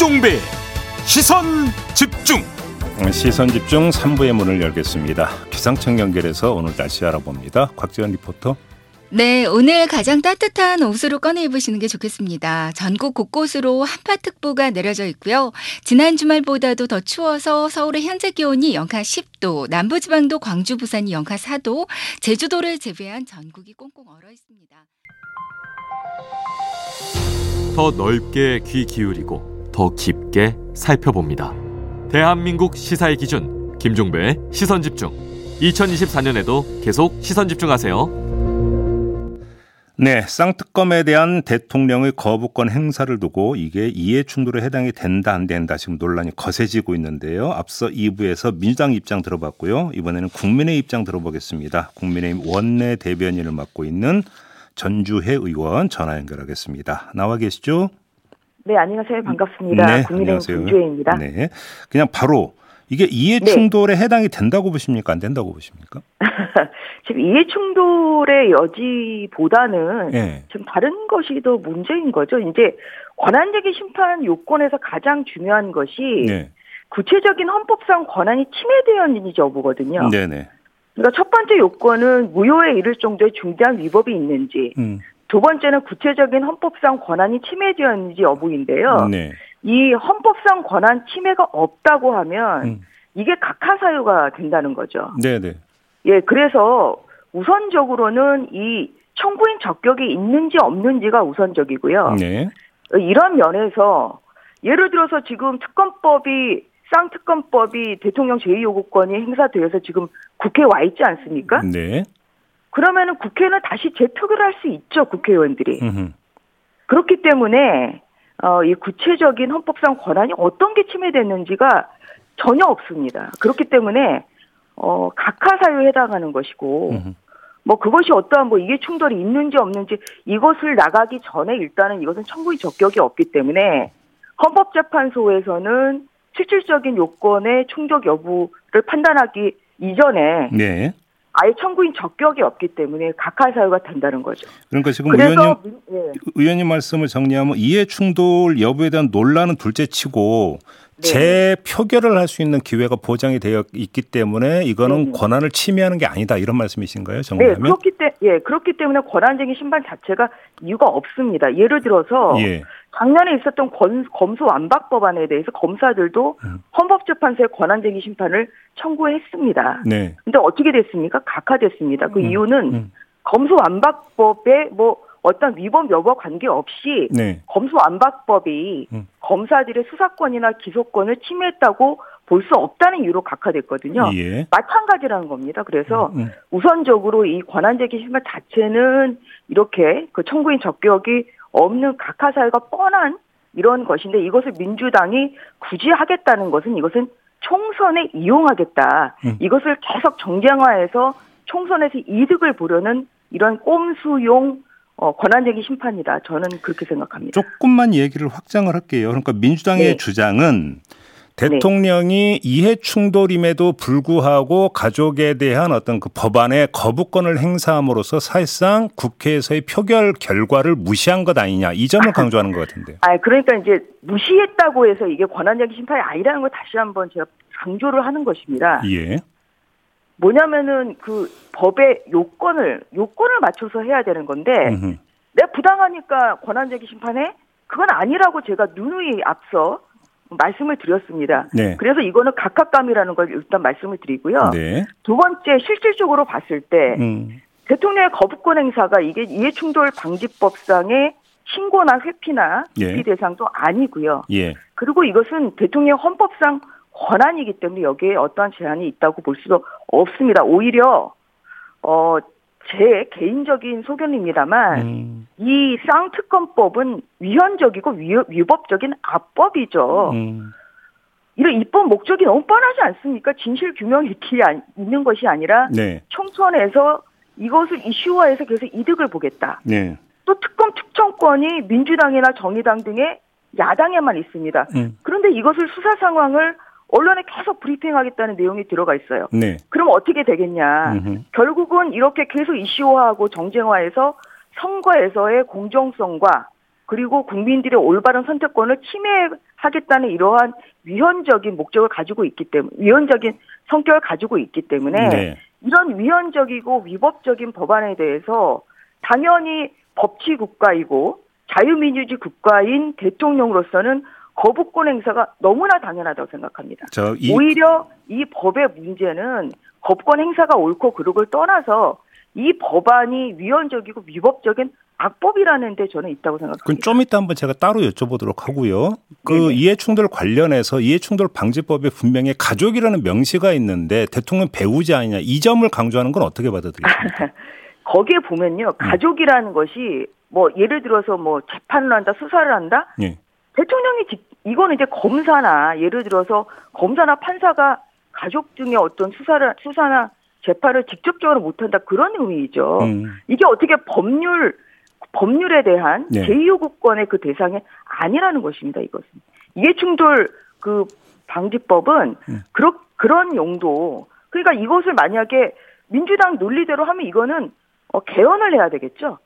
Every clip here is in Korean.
김종배 시선 집중 시선 집중 3부의 문을 열겠습니다. 기상청 연결해서 오늘 날씨 알아봅니다. 곽지연 리포터. 네, 오늘 가장 따뜻한 옷으로 꺼내 입으시는 게 좋겠습니다. 전국 곳곳으로 한파특보가 내려져 있고요. 지난 주말보다도 더 추워서 서울의 현재 기온이 영하 10도, 남부지방도 광주, 부산이 영하 4도, 제주도를 제외한 전국이 꽁꽁 얼어 있습니다. 더 넓게 귀 기울이고 더 깊게 살펴봅니다. 대한민국 시사의 기준 김종배의 시선 집중. 2024년에도 계속 시선 집중하세요. 네, 쌍특검에 대한 대통령의 거부권 행사를 두고 이게 이해 충돌에 해당이 된다 안 된다 지금 논란이 거세지고 있는데요. 앞서 2부에서 민주당 입장 들어봤고요. 이번에는 국민의 입장 들어보겠습니다. 국민의힘 원내 대변인을 맡고 있는 전주혜 의원 전화 연결하겠습니다. 나와 계시죠? 네, 안녕하세요. 반갑습니다. 네, 국민의힘 안녕하세요. 전주혜입니다. 네, 그냥 바로 이게 이해 네. 충돌에 해당이 된다고 보십니까? 안 된다고 보십니까? 지금 이해 충돌의 여지보다는 예. 지금 다른 것이 더 문제인 거죠. 이제 권한제기 심판 요건에서 가장 중요한 것이 네. 구체적인 헌법상 권한이 침해되었는지 여부거든요. 네, 네. 그러니까 첫 번째 요건은 무효에 이를 정도의 중대한 위법이 있는지, 음. 두 번째는 구체적인 헌법상 권한이 침해되었는지 여부인데요. 네. 이 헌법상 권한 침해가 없다고 하면 음. 이게 각하 사유가 된다는 거죠. 네, 네. 예, 그래서 우선적으로는 이 청구인 적격이 있는지 없는지가 우선적이고요. 네. 이런 면에서 예를 들어서 지금 특검법이 쌍특검법이 대통령 제2요구권이 행사되어서 지금 국회에 와 있지 않습니까? 네. 그러면은 국회는 다시 재표결 할 수 있죠, 국회의원들이. 음흠. 그렇기 때문에 어, 이 구체적인 헌법상 권한이 어떤 게 침해됐는지가 전혀 없습니다. 그렇기 때문에 어, 각하 사유에 해당하는 것이고 음흠. 뭐 그것이 어떠한 뭐 이게 충돌이 있는지 없는지 이것을 나가기 전에 일단은 이것은 청구의 적격이 없기 때문에 헌법재판소에서는 실질적인 요건의 충족 여부를 판단하기 이전에 네. 아예 청구인 적격이 없기 때문에 각하 사유가 된다는 거죠. 그러니까 지금 의원님 민- 예. 의원님 말씀을 정리하면 이해 충돌 여부에 대한 논란은 둘째치고 네. 재표결을 할 수 있는 기회가 보장이 되어 있기 때문에 이거는 네. 권한을 침해하는 게 아니다 이런 말씀이신가요? 네, 정리하면? 그렇기 때, 예, 그렇기 때문에 권한쟁의 심판 자체가 이유가 없습니다. 예를 들어서 예. 작년에 있었던 권- 검수 완박 법안에 대해서 검사들도 음. 헌법재판소에 권한쟁의 심판을 청구했습니다. 네. 근데 어떻게 됐습니까? 각하됐습니다. 그 음, 이유는 음. 검수 완박법에 뭐 어떤 위법 여부와 관계없이 네. 검수 완박법이 음. 검사들의 수사권이나 기소권을 침해했다고 볼 수 없다는 이유로 각하됐거든요. 예. 마찬가지라는 겁니다. 그래서 음, 음. 우선적으로 이 권한제기 심판 자체는 이렇게 그 청구인 적격이 없는 각하 사유가 뻔한 이런 것인데 이것을 민주당이 굳이 하겠다는 것은 이것은 총선에 이용하겠다. 음. 이것을 계속 정쟁화해서 총선에서 이득을 보려는 이런 꼼수용 어, 권한제기 심판이다. 저는 그렇게 생각합니다. 조금만 얘기를 확장을 할게요. 그러니까 민주당의 네. 주장은 대통령이 이해 충돌임에도 불구하고 가족에 대한 어떤 그 법안의 거부권을 행사함으로써 사실상 국회에서의 표결 결과를 무시한 것 아니냐 이 점을 강조하는 것 같은데요. 아, 그러니까 이제 무시했다고 해서 이게 권한제기 심판이 아니라는 걸 다시 한번 제가 강조를 하는 것입니다. 예. 뭐냐면은 그 법의 요건을 요건을 맞춰서 해야 되는 건데 음흠. 내가 부당하니까 권한제기 심판해 그건 아니라고 제가 누누이 앞서 말씀을 드렸습니다. 네. 그래서 이거는 각각감이라는 걸 일단 말씀을 드리고요. 네. 두 번째 실질적으로 봤을 때 음. 대통령의 거부권 행사가 이게 이해충돌 방지법상의 신고나 회피나 예. 회피 대상도 아니고요. 예. 그리고 이것은 대통령 헌법상 권한이기 때문에 여기에 어떠한 제한이 있다고 볼 수도 없습니다. 오히려 어, 제 개인적인 소견입니다만 음. 이 쌍특검법은 위헌적이고 위, 위법적인 압법이죠. 음. 이런 입법 목적이 너무 뻔하지 않습니까? 진실 규명이 이렇게 안- 있는 것이 아니라 네. 총선에서 이것을 이슈화해서 계속 이득을 보겠다. 네. 또 특검 특정권이 민주당이나 정의당 등의 야당에만 있습니다. 음. 그런데 이것을 수사 상황을 언론에 계속 브리핑하겠다는 내용이 들어가 있어요. 네. 그럼 어떻게 되겠냐? 음흠. 결국은 이렇게 계속 이슈화하고 정쟁화해서 선거에서의 공정성과 그리고 국민들의 올바른 선택권을 침해하겠다는 이러한 위헌적인 목적을 가지고 있기 때문에 위헌적인 성격을 가지고 있기 때문에 네. 이런 위헌적이고 위법적인 법안에 대해서 당연히 법치 국가이고 자유민주주의 국가인 대통령으로서는 거부권 행사가 너무나 당연하다고 생각합니다. 저 이, 오히려 이 법의 문제는 거부권 행사가 옳고 그르고를 떠나서 이 법안이 위헌적이고 위법적인 악법이라는 데 저는 있다고 생각합니다. 좀 이따 한번 제가 따로 여쭤보도록 하고요. 그. 이해충돌 관련해서 이해충돌 방지법에 분명히 가족이라는 명시가 있는데 대통령 배우자 아니냐 이 점을 강조하는 건 어떻게 받아들이십니까? 거기에 보면요. 가족이라는 것이 뭐 예를 들어서 뭐 재판을 한다, 수사를 한다. 예. 대통령이 직- 이거는 이제 검사나 예를 들어서 검사나 판사가 가족 중에 어떤 수사를 수사나 재판을 직접적으로 못한다 그런 의미이죠. 음. 이게 어떻게 법률 법률에 대한 네. 제2요구권의 그 대상이 아니라는 것입니다. 이것은 이해충돌 그 방지법은 음. 그런 그런 용도. 그러니까 이것을 만약에 민주당 논리대로 하면 이거는 어, 개헌을 해야 되겠죠.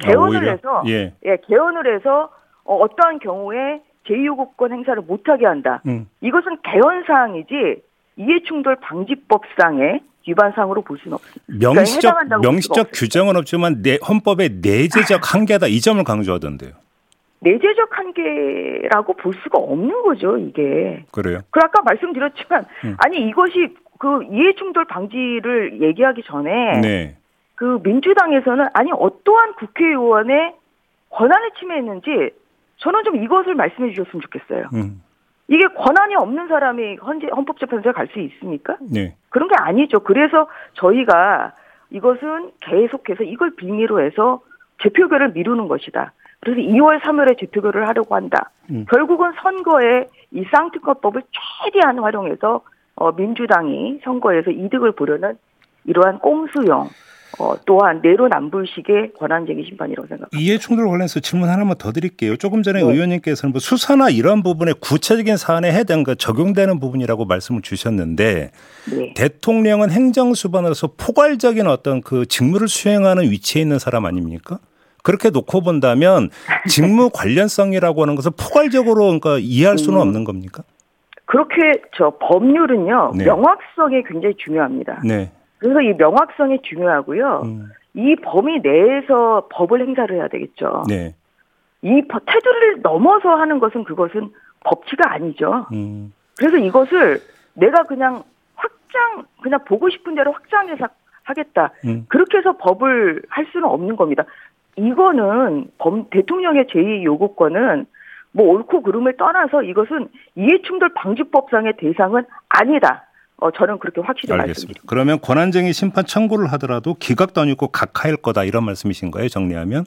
개헌을 아? 해서 예. 예, 개헌을 해서 어, 어떠한 경우에 제2요구권 행사를 못하게 한다. 음. 이것은 개헌 사항이지 이해충돌 방지법상의 위반 사항으로 볼 수는 없습니다. 명시적 그러니까 명시적. 규정은 없지만 내 헌법의 내재적 한계다 이 점을 강조하던데요. 내재적 한계라고 볼 수가 없는 거죠, 이게. 그래요? 그 아까 말씀드렸지만 음. 아니 이것이 그 이해충돌 방지를 얘기하기 전에 네. 그 민주당에서는 아니 어떠한 국회의원의 권한을 침해했는지 저는 좀 이것을 말씀해 주셨으면 좋겠어요. 음. 이게 권한이 없는 사람이 헌재 헌법재판소에 갈 수 있습니까? 네. 그런 게 아니죠. 그래서 저희가 이것은 계속해서 이걸 빙의로 해서 재표결을 미루는 것이다. 그래서 2월 3월에 재표결을 하려고 한다. 음. 결국은 선거에 이 쌍특검법을 최대한 활용해서 어, 민주당이 선거에서 이득을 보려는 이러한 꼼수형 어, 또한 내로남불식의 권한쟁의 심판이라고 생각합니다. 이해 충돌 관련해서 질문 하나만 더 드릴게요. 조금 전에 네. 의원님께서는 뭐 수사나 이런 부분에 구체적인 사안에 해당 그 적용되는 부분이라고 말씀을 주셨는데 네. 대통령은 행정수반으로서 포괄적인 어떤 그 직무를 수행하는 위치에 있는 사람 아닙니까? 그렇게 놓고 본다면 직무 관련성이라고 하는 것을 포괄적으로 그러니까 이해할 수는 음. 없는 겁니까? 그렇게 저 법률은요 네. 명확성이 굉장히 중요합니다. 네. 그래서 이 명확성이 중요하고요. 음. 이 범위 내에서 법을 행사를 해야 되겠죠. 네. 이 법- 테두리를 넘어서 하는 것은 그것은 법치가 아니죠. 음. 그래서 이것을 내가 그냥 확장, 그냥 보고 싶은 대로 확장해서 하겠다. 음. 그렇게 해서 법을 할 수는 없는 겁니다. 이거는 범, 대통령의 제2 요구권은 뭐 옳고 그름을 떠나서 이것은 이해충돌 방지법상의 대상은 아니다. 어, 저는 그렇게 확실히 알겠습니다. 말씀드립니다. 그러면 권한쟁의 심판 청구를 하더라도 기각도 아니고 각하일 거다 이런 말씀이신 거예요? 정리하면?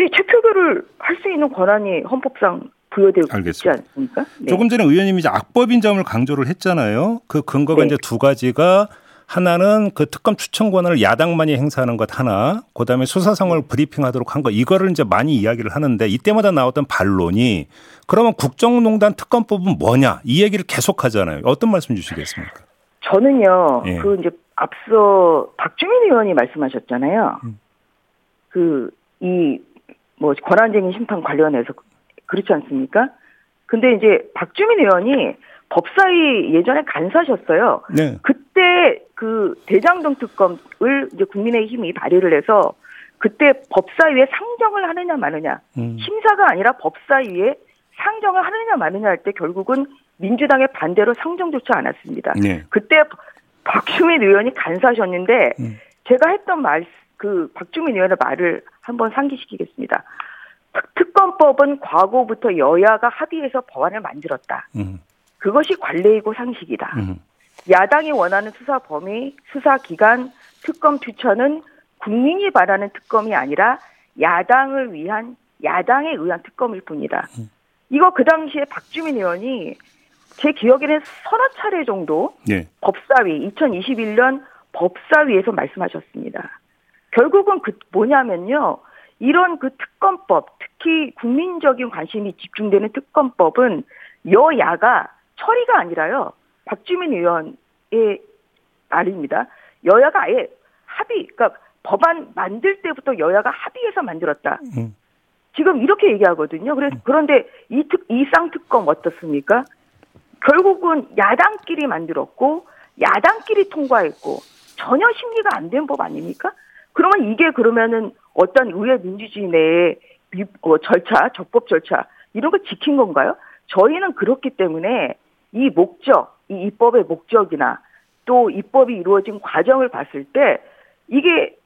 이 재표결을 할 수 있는 권한이 헌법상 부여되어 있지 알겠습니다. 않습니까? 네. 조금 전에 의원님이 이제 악법인 점을 강조를 했잖아요. 그 근거가 네. 이제 두 가지가 하나는 그 특검 추천 권한을 야당만이 행사하는 것 하나, 그 다음에 수사상을 네. 브리핑하도록 한 거 이거를 이제 많이 이야기를 하는데 이때마다 나왔던 반론이 그러면 국정농단 특검법은 뭐냐 이 얘기를 계속 하잖아요. 어떤 말씀 주시겠습니까? 저는요, 예. 그 이제 앞서 박주민 의원이 말씀하셨잖아요. 음. 그, 이, 뭐, 권한쟁의 심판 관련해서 그렇지 않습니까? 근데 이제 박주민 의원이 법사위 예전에 간사셨어요. 네. 그때 그 대장동 특검을 이제 국민의힘이 발의를 해서 그때 법사위에 상정을 하느냐 마느냐 음. 심사가 아니라 법사위에 상정을 하느냐 마느냐 할 때 결국은 민주당의 반대로 상정조차 않았습니다. 네. 그때 박주민 의원이 간사하셨는데 음. 제가 했던 말 그 박주민 의원의 말을 한번 상기시키겠습니다. 특- 특검법은 과거부터 여야가 합의해서 법안을 만들었다. 음. 그것이 관례이고 상식이다. 음. 야당이 원하는 수사 범위, 수사 기간, 특검 추천은 국민이 바라는 특검이 아니라 야당을 위한 야당에 의한 특검일 뿐이다. 이거 그 당시에 박주민 의원이 제 기억에는 서너 차례 정도 네. 법사위 2021년 법사위에서 말씀하셨습니다. 결국은 그 뭐냐면요. 이런 그 특검법, 특히 국민적인 관심이 집중되는 특검법은 여야가 처리가 아니라요. 박주민 의원의 말입니다. 여야가 아예 합의, 그러니까 법안 만들 때부터 여야가 합의해서 만들었다. 음. 지금 이렇게 얘기하거든요. 그래서 그런데 이 특, 이 쌍특검 어떻습니까? 결국은 야당끼리 만들었고 야당끼리 통과했고 전혀 심리가 안 된 법 아닙니까? 그러면 이게 그러면은 어떤 의회 민주주의 내에 위- 어, 절차, 적법 절차 이런 거 지킨 건가요? 저희는 그렇기 때문에 이 목적, 이 입법의 목적이나 또 입법이 이루어진 과정을 봤을 때 이게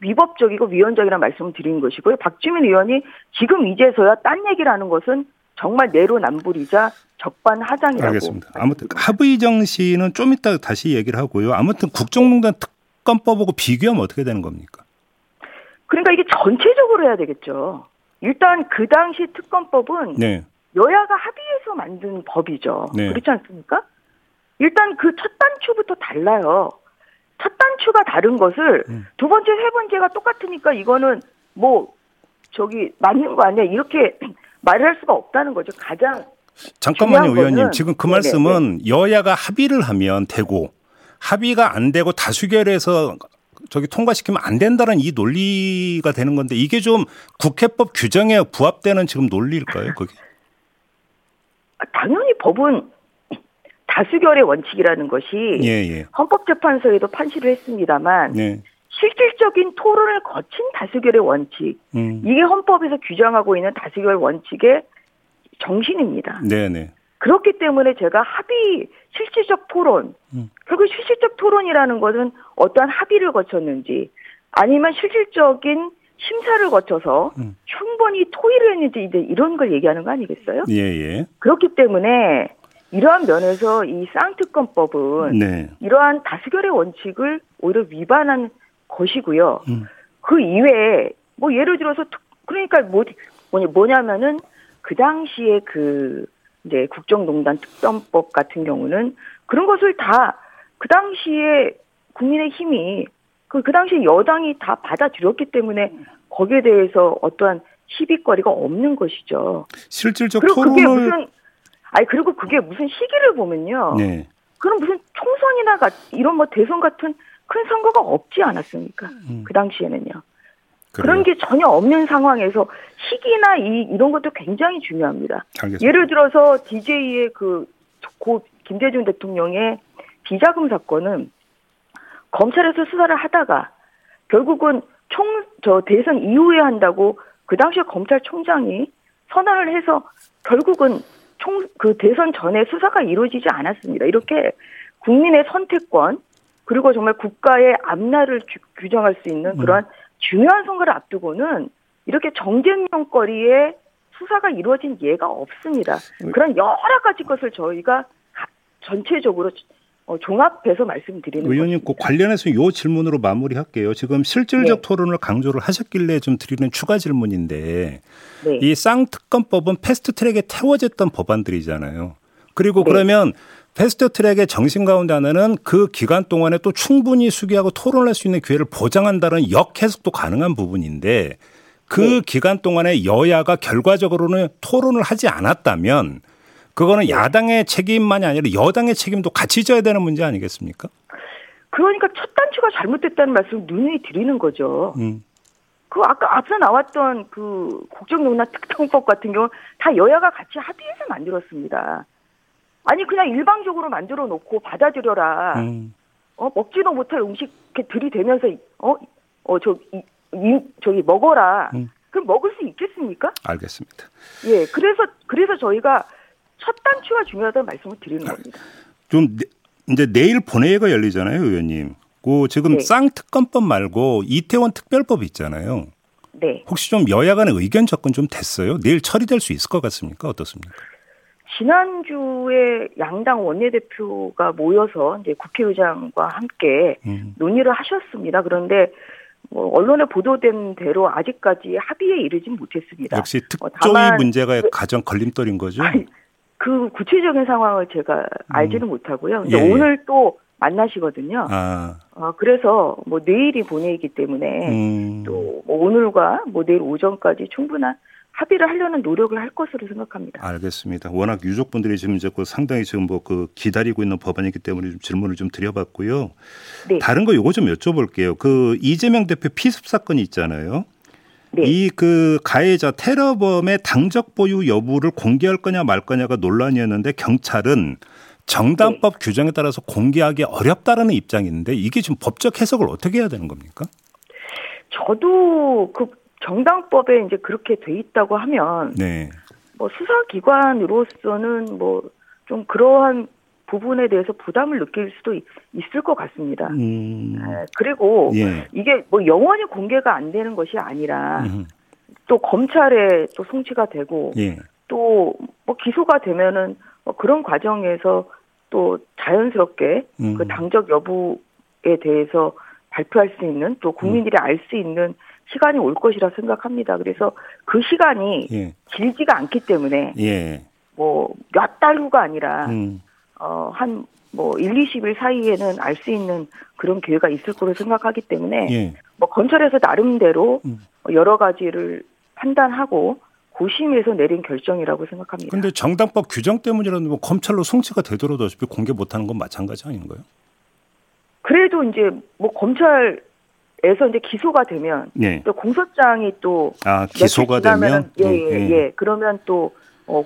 위법적이고 위헌적이라는 말씀을 드리는 것이고요. 박주민 의원이 지금 이제서야 딴 얘기를 하는 것은 정말 내로남불이자 적반하장이라고. 알겠습니다. 아무튼 하부이정 씨는 좀 이따 다시 얘기를 하고요. 아무튼 국정농단 특검법하고 비교하면 어떻게 되는 겁니까? 그러니까 이게 전체적으로 해야 되겠죠. 일단 그 당시 특검법은 네. 여야가 합의해서 만든 법이죠. 네. 그렇지 않습니까? 일단 그 첫 단추부터 달라요. 첫 단추가 다른 것을 음. 두 번째, 세 번째가 똑같으니까 이거는 뭐 저기 맞는 거 아니야 이렇게 말을 할 수가 없다는 거죠. 가장 잠깐만요, 의원님. 지금 그 네네, 말씀은 여야가 합의를 하면 되고 합의가 안 되고 다수결해서 저기 통과시키면 안 된다는 이 논리가 되는 건데 이게 좀 국회법 규정에 부합되는 지금 논리일까요? 그게? 아, 당연히 법은 다수결의 원칙이라는 것이 예, 예. 헌법재판소에도 판시를 했습니다만 네. 실질적인 토론을 거친 다수결의 원칙 음. 이게 헌법에서 규정하고 있는 다수결 원칙의 정신입니다. 네, 네. 그렇기 때문에 제가 합의 실질적 토론 음. 결국 실질적 토론이라는 것은 어떠한 합의를 거쳤는지 아니면 실질적인 심사를 거쳐서 음. 충분히 토의를 했는지 이제 이런 걸 얘기하는 거 아니겠어요? 예, 예. 그렇기 때문에 이러한 면에서 이 쌍특검법은 네. 이러한 다수결의 원칙을 오히려 위반한 것이고요. 음. 그 이외에 뭐 예를 들어서 특- 그러니까 뭐 뭐냐 뭐냐면은 그 당시에 그 이제 국정농단 특검법 같은 경우는 그런 것을 다 그 당시에 국민의 힘이 그, 그 당시에 여당이 다 받아들였기 때문에 거기에 대해서 어떠한 시비거리가 없는 것이죠. 실질적 그리고 그게 토론을 무슨 아니 그리고 그게 무슨 시기를 보면요. 네. 그럼 무슨 총선이나 가- 이런 뭐 대선 같은 큰 선거가 없지 않았습니까? 음. 그 당시에는요. 그래요. 그런 게 전혀 없는 상황에서 시기나 이 이런 것도 굉장히 중요합니다. 알겠습니다. 예를 들어서 DJ의 그고 김대중 대통령의 비자금 사건은 검찰에서 수사를 하다가 결국은 총 저 대선 이후에 한다고 그 당시에 검찰총장이 선언을 해서 결국은 총 그 대선 전에 수사가 이루어지지 않았습니다. 이렇게 국민의 선택권 그리고 정말 국가의 앞날을 규- 규정할 수 있는 그러한 중요한 선거를 앞두고는 이렇게 정쟁명거리에 수사가 이루어진 예가 없습니다. 그런 여러 가지 것을 저희가 가- 전체적으로 어, 종합해서 말씀드리는 의원님 그 관련해서 요 질문으로 마무리할게요. 지금 실질적 네. 토론을 강조를 하셨길래 좀 드리는 추가 질문인데 네. 이 쌍특검법은 패스트트랙에 태워졌던 법안들이잖아요. 그리고 네. 그러면 패스트 트랙의 정신 가운데 하나는 그 기간 동안에 또 충분히 수기하고 토론할 수 있는 기회를 보장한다는 역해석도 가능한 부분인데 그 네. 기간 동안에 여야가 결과적으로는 토론을 하지 않았다면 그거는 네. 야당의 책임만이 아니라 여당의 책임도 같이 져야 되는 문제 아니겠습니까? 그러니까 첫 단추가 잘못됐다는 말씀을 누누이 드리는 거죠. 음. 그 아까 앞서 나왔던 그 국정농단 특정법 같은 경우 다 여야가 같이 합의해서 만들었습니다. 아니 그냥 일방적으로 만들어 놓고 받아들여라. 음. 어 먹지도 못할 음식 이렇게 들이대면서 어어저 저기 먹어라. 음. 그럼 먹을 수 있겠습니까? 알겠습니다. 예. 그래서 그래서 저희가 첫 단추가 중요하다는 말씀을 드리는 겁니다. 좀 내- 이제 내일 본회의가 열리잖아요, 의원님. 그 지금 네. 쌍특검법 말고 이태원 특별법 있잖아요. 네. 혹시 좀 여야 간의 의견 접근 좀 됐어요? 내일 처리될 수 있을 것 같습니까? 어떻습니까? 지난주에 양당 원내대표가 모여서 이제 국회의장과 함께 음. 논의를 하셨습니다. 그런데 뭐 언론에 보도된 대로 아직까지 합의에 이르진 못했습니다. 역시 어, 특조위 다만 문제가 그- 가장 걸림돌인 거죠. 아니, 그 구체적인 상황을 제가 알지는 못하고요. 근데 음. 예, 예. 오늘 또 만나시거든요. 아, 어, 그래서 뭐 내일이 본회의이기 때문에 음. 또뭐 오늘과 뭐 내일 오전까지 충분한 합의를 하려는 노력을 할 것으로 생각합니다. 알겠습니다. 워낙 유족분들이 지금 이제 그 상당히 지금 뭐 그 기다리고 있는 법안이기 때문에 좀 질문을 좀 드려봤고요. 네. 다른 거 요거 좀 여쭤볼게요. 그 이재명 대표 피습 사건이 있잖아요. 네. 이그 가해자 테러범의 당적 보유 여부를 공개할 거냐 말 거냐가 논란이었는데 경찰은 정당법 네. 규정에 따라서 공개하기 어렵다라는 입장인데 이게 지금 법적 해석을 어떻게 해야 되는 겁니까? 저도 그 정당법에 이제 그렇게 돼 있다고 하면 네. 뭐 수사기관으로서는 뭐 좀 그러한 부분에 대해서 부담을 느낄 수도 있- 있을 것 같습니다. 음. 예, 그리고 예. 이게 뭐 영원히 공개가 안 되는 것이 아니라 음. 또 검찰에 또 송치가 되고 예. 또뭐 기소가 되면은 뭐 그런 과정에서 또 자연스럽게 음. 그 당적 여부에 대해서 발표할 수 있는 또 국민들이 음. 알수 있는 시간이 올 것이라 생각합니다. 그래서 그 시간이 예. 길지가 않기 때문에 예. 뭐몇 달 후가 아니라 음. 어한 뭐 1, 20일 사이에는 알 수 있는 그런 기회가 있을 거로 생각하기 때문에 예. 뭐 검찰에서 나름대로 음. 여러 가지를 판단하고 고심해서 내린 결정이라고 생각합니다. 근데 정당법 규정 때문이라도 뭐 검찰로 송치가 되더라도 어차피 공개 못 하는 건 마찬가지 아닌가요? 그래도 이제 뭐 검찰 에서 이제 기소가 되면 예. 또 공소장이 또 아, 기소가 되면 지나면은 예, 예, 예. 그러면 또 어,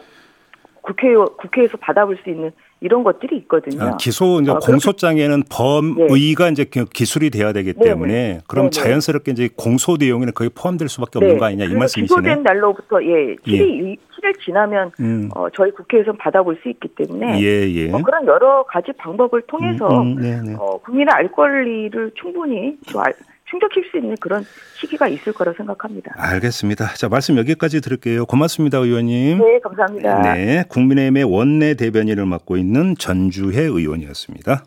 국회 국회에서 받아볼 수 있는 이런 것들이 있거든요. 아, 기소 이제 어, 공소장에는 범의가 이제 그 기술이 돼야 되기 네네. 때문에 그럼 네네. 자연스럽게 이제 공소 내용에는 거의 포함될 수밖에 없는 거 아니냐 이 그래서 말씀이시네. 기소된 날로부터 예, 7일 7일 지나면 음. 어, 저희 국회에서 받아볼 수 있기 때문에 예, 예. 뭐 그런 여러 가지 방법을 통해서 음, 음, 네, 네. 어, 국민의 알 권리를 충분히 또 알, 충족시킬 수 있는 그런 시기가 있을 거라 생각합니다. 알겠습니다. 자, 말씀 여기까지 들을게요. 고맙습니다, 의원님. 네, 감사합니다. 네, 국민의힘의 원내 대변인을 맡고 있는 전주혜 의원이었습니다.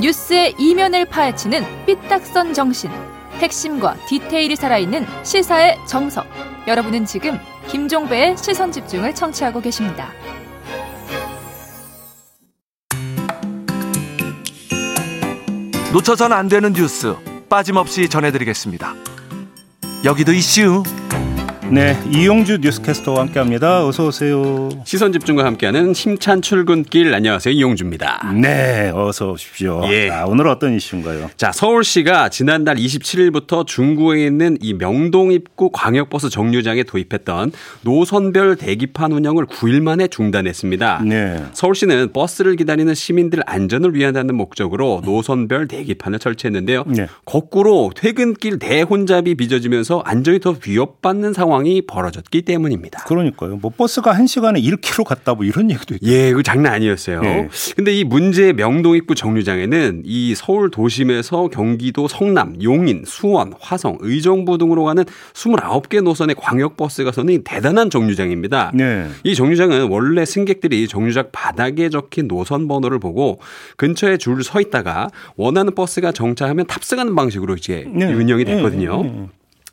뉴스의 이면을 파헤치는 삐딱선 정신. 핵심과 디테일이 살아있는 시사의 정석. 여러분은 지금 김종배의 시선 집중을 청취하고 계십니다. 놓쳐선 안 되는 뉴스 빠짐없이 전해드리겠습니다. 여기도 이슈. 네, 이용주 뉴스캐스터와 함께합니다. 어서 오세요. 시선 집중과 함께하는 힘찬 출근길 안녕하세요 이용주입니다. 네, 어서 오십시오. 예. 자, 오늘 어떤 이슈인가요? 자 서울시가 지난달 27일부터 중구에 있는 이 명동 입구 광역버스 정류장에 도입했던 노선별 대기판 운영을 9일 만에 중단했습니다. 네. 서울시는 버스를 기다리는 시민들 안전을 위한다는 목적으로 노선별 대기판을 설치했는데요. 네. 거꾸로 퇴근길 대혼잡이 빚어지면서 안전이 더 위협받는 상황 이 벌어졌기 때문입니다. 그러니까요. 뭐 버스가 한 시간에 1km 갔다 뭐 이런 얘기도 있고. 예, 그 장난 아니었어요. 네. 근데 이 문제의 명동 입구 정류장에는 이 서울 도심에서 경기도 성남, 용인, 수원, 화성, 의정부 등으로 가는 29개 노선의 광역버스가 서는 대단한 정류장입니다. 네. 이 정류장은 원래 승객들이 정류장 바닥에 적힌 노선 번호를 보고 근처에 줄 서 있다가 원하는 버스가 정차하면 탑승하는 방식으로 이제 네. 운영이 네, 됐거든요. 네, 네.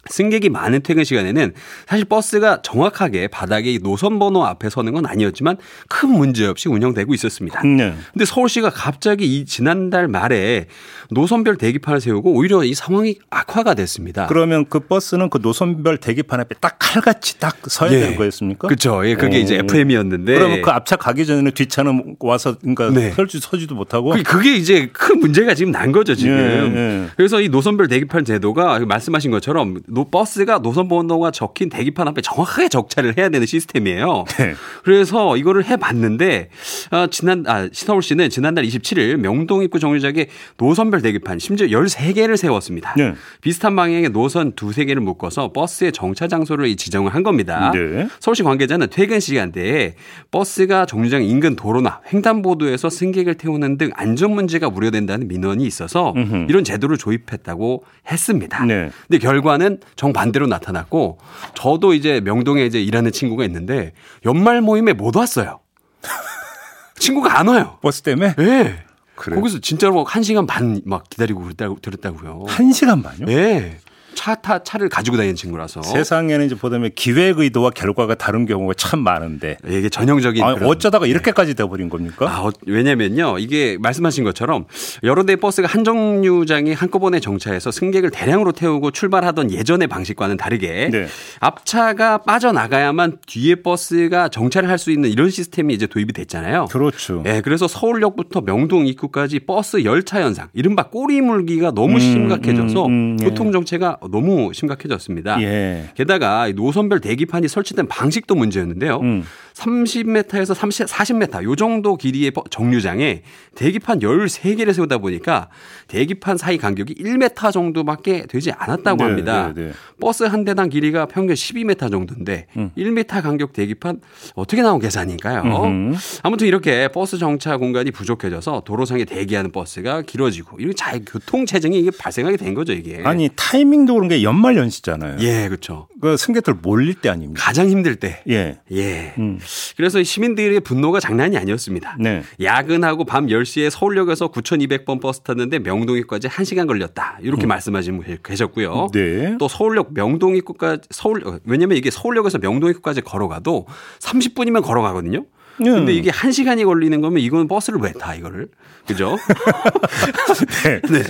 승객이 많은 퇴근 시간에는 사실 버스가 정확하게 바닥에 이 노선 번호 앞에 서는 건 아니었지만 큰 문제 없이 운영되고 있었습니다. 네. 근데 서울시가 갑자기 이 지난달 말에 노선별 대기판을 세우고 오히려 이 상황이 악화가 됐습니다. 그러면 그 버스는 그 노선별 대기판 앞에 딱 칼같이 딱 서야 예. 되는 거였습니까? 그렇죠. 예, 그게 오. 이제 FM이었는데 그러면 그 앞차 가기 전에는 뒷차는 와서 그러니까 네. 설지 서지도 못하고 그게- 그게 이제 큰 문제가 지금 난 거죠, 지금. 예, 예. 그래서 이 노선별 대기판 제도가 말씀하신 것처럼 노, 버스가 노선 번호가 적힌 대기판 앞에 정확하게 정차를 해야 되는 시스템이에요. 네. 그래서 이거를 해봤는데 아, 지난 아, 서울시는 지난달 27일 명동 입구 정류장에 노선별 대기판 심지어 13개를 세웠습니다. 네. 비슷한 방향의 노선 두세 개를 묶어서 버스의 정차 장소를 이 지정을 한 겁니다. 네. 서울시 관계자는 퇴근 시간대에 버스가 정류장 인근 도로나 횡단보도에서 승객을 태우는 등 안전 문제가 우려된다는 민원이 있어서 음흠. 이런 제도를 도입했다고 했습니다. 네. 근데 결과는 정반대로 나타났고 저도 이제 명동에 이제 일하는 친구가 있는데 연말 모임에 못 왔어요. 친구가 안 와요. 버스 때문에 예. 그래요? 거기서 진짜로 한 시간 반 막 기다리고 그랬다고, 그랬다고요. 한 시간 반요? 예. 차타 차를 가지고 다니는 친구라서 세상에는 이제 보다면 기획 의도와 결과가 다른 경우가 참 많은데 이게 전형적인 아, 어쩌다가 이렇게까지 돼버린 겁니까? 아, 어, 왜냐면요. 이게 말씀하신 것처럼 여러 대의 버스가 한 정류장에 한꺼번에 정차해서 승객을 대량으로 태우고 출발하던 예전의 방식과는 다르게 네. 앞차가 빠져나가야만 뒤에 버스가 정차를 할 수 있는 이런 시스템이 이제 도입이 됐잖아요. 그렇죠. 예, 그래서 서울역부터 명동 입구까지 버스 열차 현상, 이른바 꼬리 물기가 너무 심각해져서 음, 음, 예. 교통 정체가 너무 심각해졌습니다. 예. 게다가 이 노선별 대기판이 설치된 방식도 문제였는데요. 음. 30m에서 30, 40m 요 정도 길이의 버- 정류장에 대기판 13개를 세우다 보니까 대기판 사이 간격이 1m 정도밖에 되지 않았다고 네, 합니다. 네, 네. 버스 한 대당 길이가 평균 12m 정도인데 음. 1m 간격 대기판 어떻게 나온 계산일까요? 음흠. 아무튼 이렇게 버스 정차 공간이 부족해져서 도로상에 대기하는 버스가 길어지고 이렇게 자 교통 체증이 이게 발생하게 된 거죠 이게. 아니 타이밍도 그런 게 연말 연시잖아요. 예, 그렇죠. 그 승객들 몰릴 때 아닙니까? 가장 힘들 때. 예. 예. 음. 그래서 이 시민들의 분노가 장난이 아니었습니다. 네. 야근하고 밤 10시에 서울역에서 9,200번 버스 탔는데 명동입까지 1시간 걸렸다. 이렇게 말씀하신 분 계셨고요. 음. 네. 또 서울역 명동입구까지 서울 어, 왜냐면 이게 서울역에서 명동입구까지 걸어가도 30분이면 걸어가거든요. 근데 음. 이게 1시간이 걸리는 거면 이건 버스를 왜 타 이거를. 그죠? 네. 네.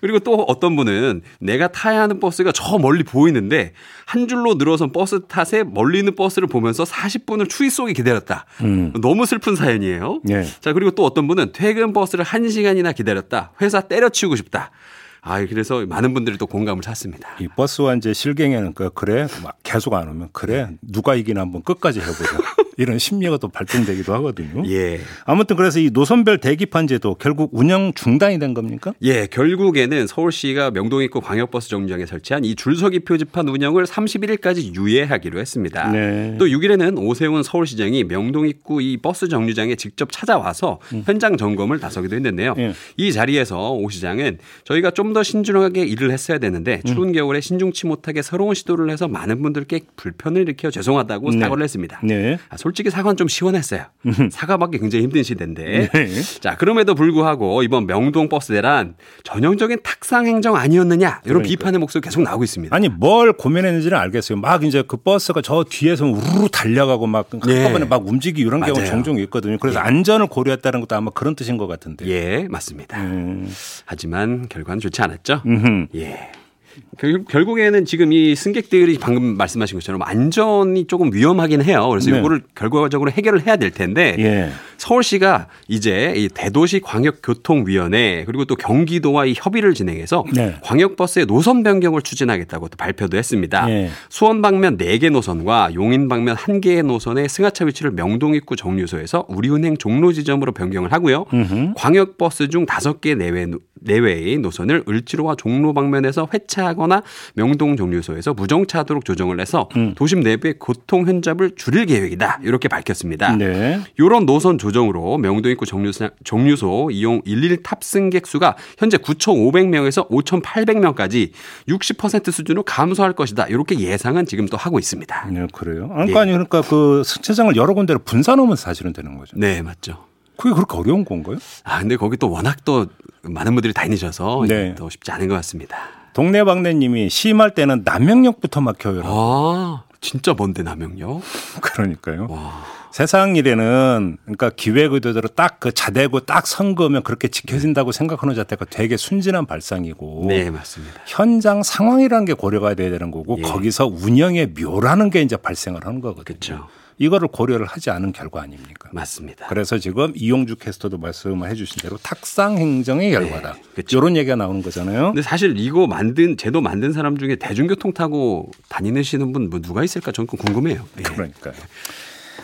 그리고 또 어떤 분은 내가 타야 하는 버스가 저 멀리 보이는데 한 줄로 늘어선 버스 탓에 멀리 있는 버스를 보면서 40분을 추위 속에 기다렸다. 음. 너무 슬픈 사연이에요. 예. 자, 그리고 또 어떤 분은 퇴근 버스를 1시간이나 기다렸다. 회사 때려치우고 싶다. 아, 그래서 많은 분들이 또 공감을 샀습니다. 이 버스와 이제 실갱이는 그 그래 막 계속 안 오면 그래 누가 이기나 한번 끝까지 해보자 이런 심리가 또 발동되기도 하거든요. 예. 아무튼 그래서 이 노선별 대기판 제도 결국 운영 중단이 된 겁니까? 예, 결국에는 서울시가 명동 입구 광역버스 정류장에 설치한 이 줄서기 표지판 운영을 31일까지 유예하기로 했습니다. 네. 또 6일에는 오세훈 서울시장이 명동 입구 이 버스 정류장에 직접 찾아와서 현장 점검을 나서기도 했는데요. 예. 이 자리에서 오 시장은 저희가 좀 더 신중하게 일을 했어야 되는데 추운 겨울에 신중치 못하게 새로운 시도를 해서 많은 분들께 불편을 일으켜 죄송하다고 네. 사과를 했습니다. 네. 아, 솔직히 사과는 좀 시원했어요. 사과 받기 굉장히 힘든 시대인데. 네. 자, 그럼에도 불구하고 이번 명동 버스 대란 전형적인 탁상 행정 아니었느냐 이런 그러니까요. 비판의 목소리 계속 나오고 있습니다. 아니 뭘 고민했는지는 알겠어요. 막 이제 그 버스가 저 뒤에서 우르르 달려가고 막 예. 한꺼번에 막 움직이 이런 경우. 종종 있거든요. 그래서 안전을 고려했다는 것도 아마 그런 뜻인 것 같은데. 예, 맞습니다. 음. 하지만 결과는 좋지 않았죠. 음흠. 예. 결, 결국에는 지금 이 승객들이 방금 말씀하신 것처럼 안전이 조금 위험하긴 해요. 그래서 네. 이거를 결과적으로 해결을 해야 될 텐데 예. 서울시가 이제 이 대도시 광역교통위원회 그리고 또 경기도와 이 협의를 진행해서 네. 광역버스의 노선 변경을 추진하겠다고 또 발표도 했습니다. 예. 수원 방면 4개 노선과 용인 방면 1개의 노선의 승하차 위치를 명동 입구 정류소에서 우리은행 종로 지점으로 변경을 하고요. 음흠. 광역버스 중 5개 내외, 내외의 노선을 을지로와 종로 방면에서 회차 하거나 명동 정류소에서 무정차하도록 조정을 해서 음. 도심 내부의 교통 혼잡을 줄일 계획이다. 이렇게 밝혔습니다. 네. 이런 노선 조정으로 명동 입구 정류소, 정류소 이용 11 탑승객 수가 현재 9,500명에서 5,800명까지 60% 수준으로 감소할 것이다. 이렇게 예상은 지금 또 하고 있습니다. 네, 그래요. 아니, 그러니까, 아니, 그러니까 그 승차장을 여러 군데로 분산하면 사실은 되는 거죠. 네, 맞죠. 그게 그렇게 어려운 건가요? 아, 근데 거기 또 워낙 또 많은 분들이 다니셔서 네. 더 쉽지 않은 것 같습니다. 동네방네님이 심할 때는 남명역부터 막혀요. 아, 진짜 먼데 남영역? 그러니까요. 와. 세상 일에는 그러니까 기획 의도대로 딱 그 자대고 딱 선거면 그렇게 지켜진다고 생각하는 자체가 되게 순진한 발상이고 네, 맞습니다. 현장 상황이라는 게 고려가 돼야 되는 거고 예. 거기서 운영의 묘라는 게 이제 발생을 하는 거거든요. 그렇죠. 이거를 고려를 하지 않은 결과 아닙니까? 맞습니다. 그래서 지금 이용주 캐스터도 말씀을 해주신 대로 탁상 행정의 결과다. 그렇죠. 이런 얘기가 나오는 거잖아요. 근데 사실 이거 만든 제도 만든 사람 중에 대중교통 타고 다니시는 분 뭐 누가 있을까 저는 좀 궁금해요. 예. 그러니까요.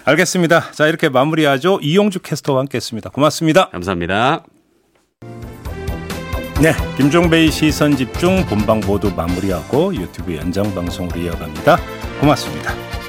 알겠습니다. 자 이렇게 마무리하죠. 이용주 캐스터와 함께했습니다. 고맙습니다. 감사합니다. 네, 김종배의 시선 집중 본방 모두 마무리하고 유튜브 연장 방송으로 이어갑니다. 고맙습니다.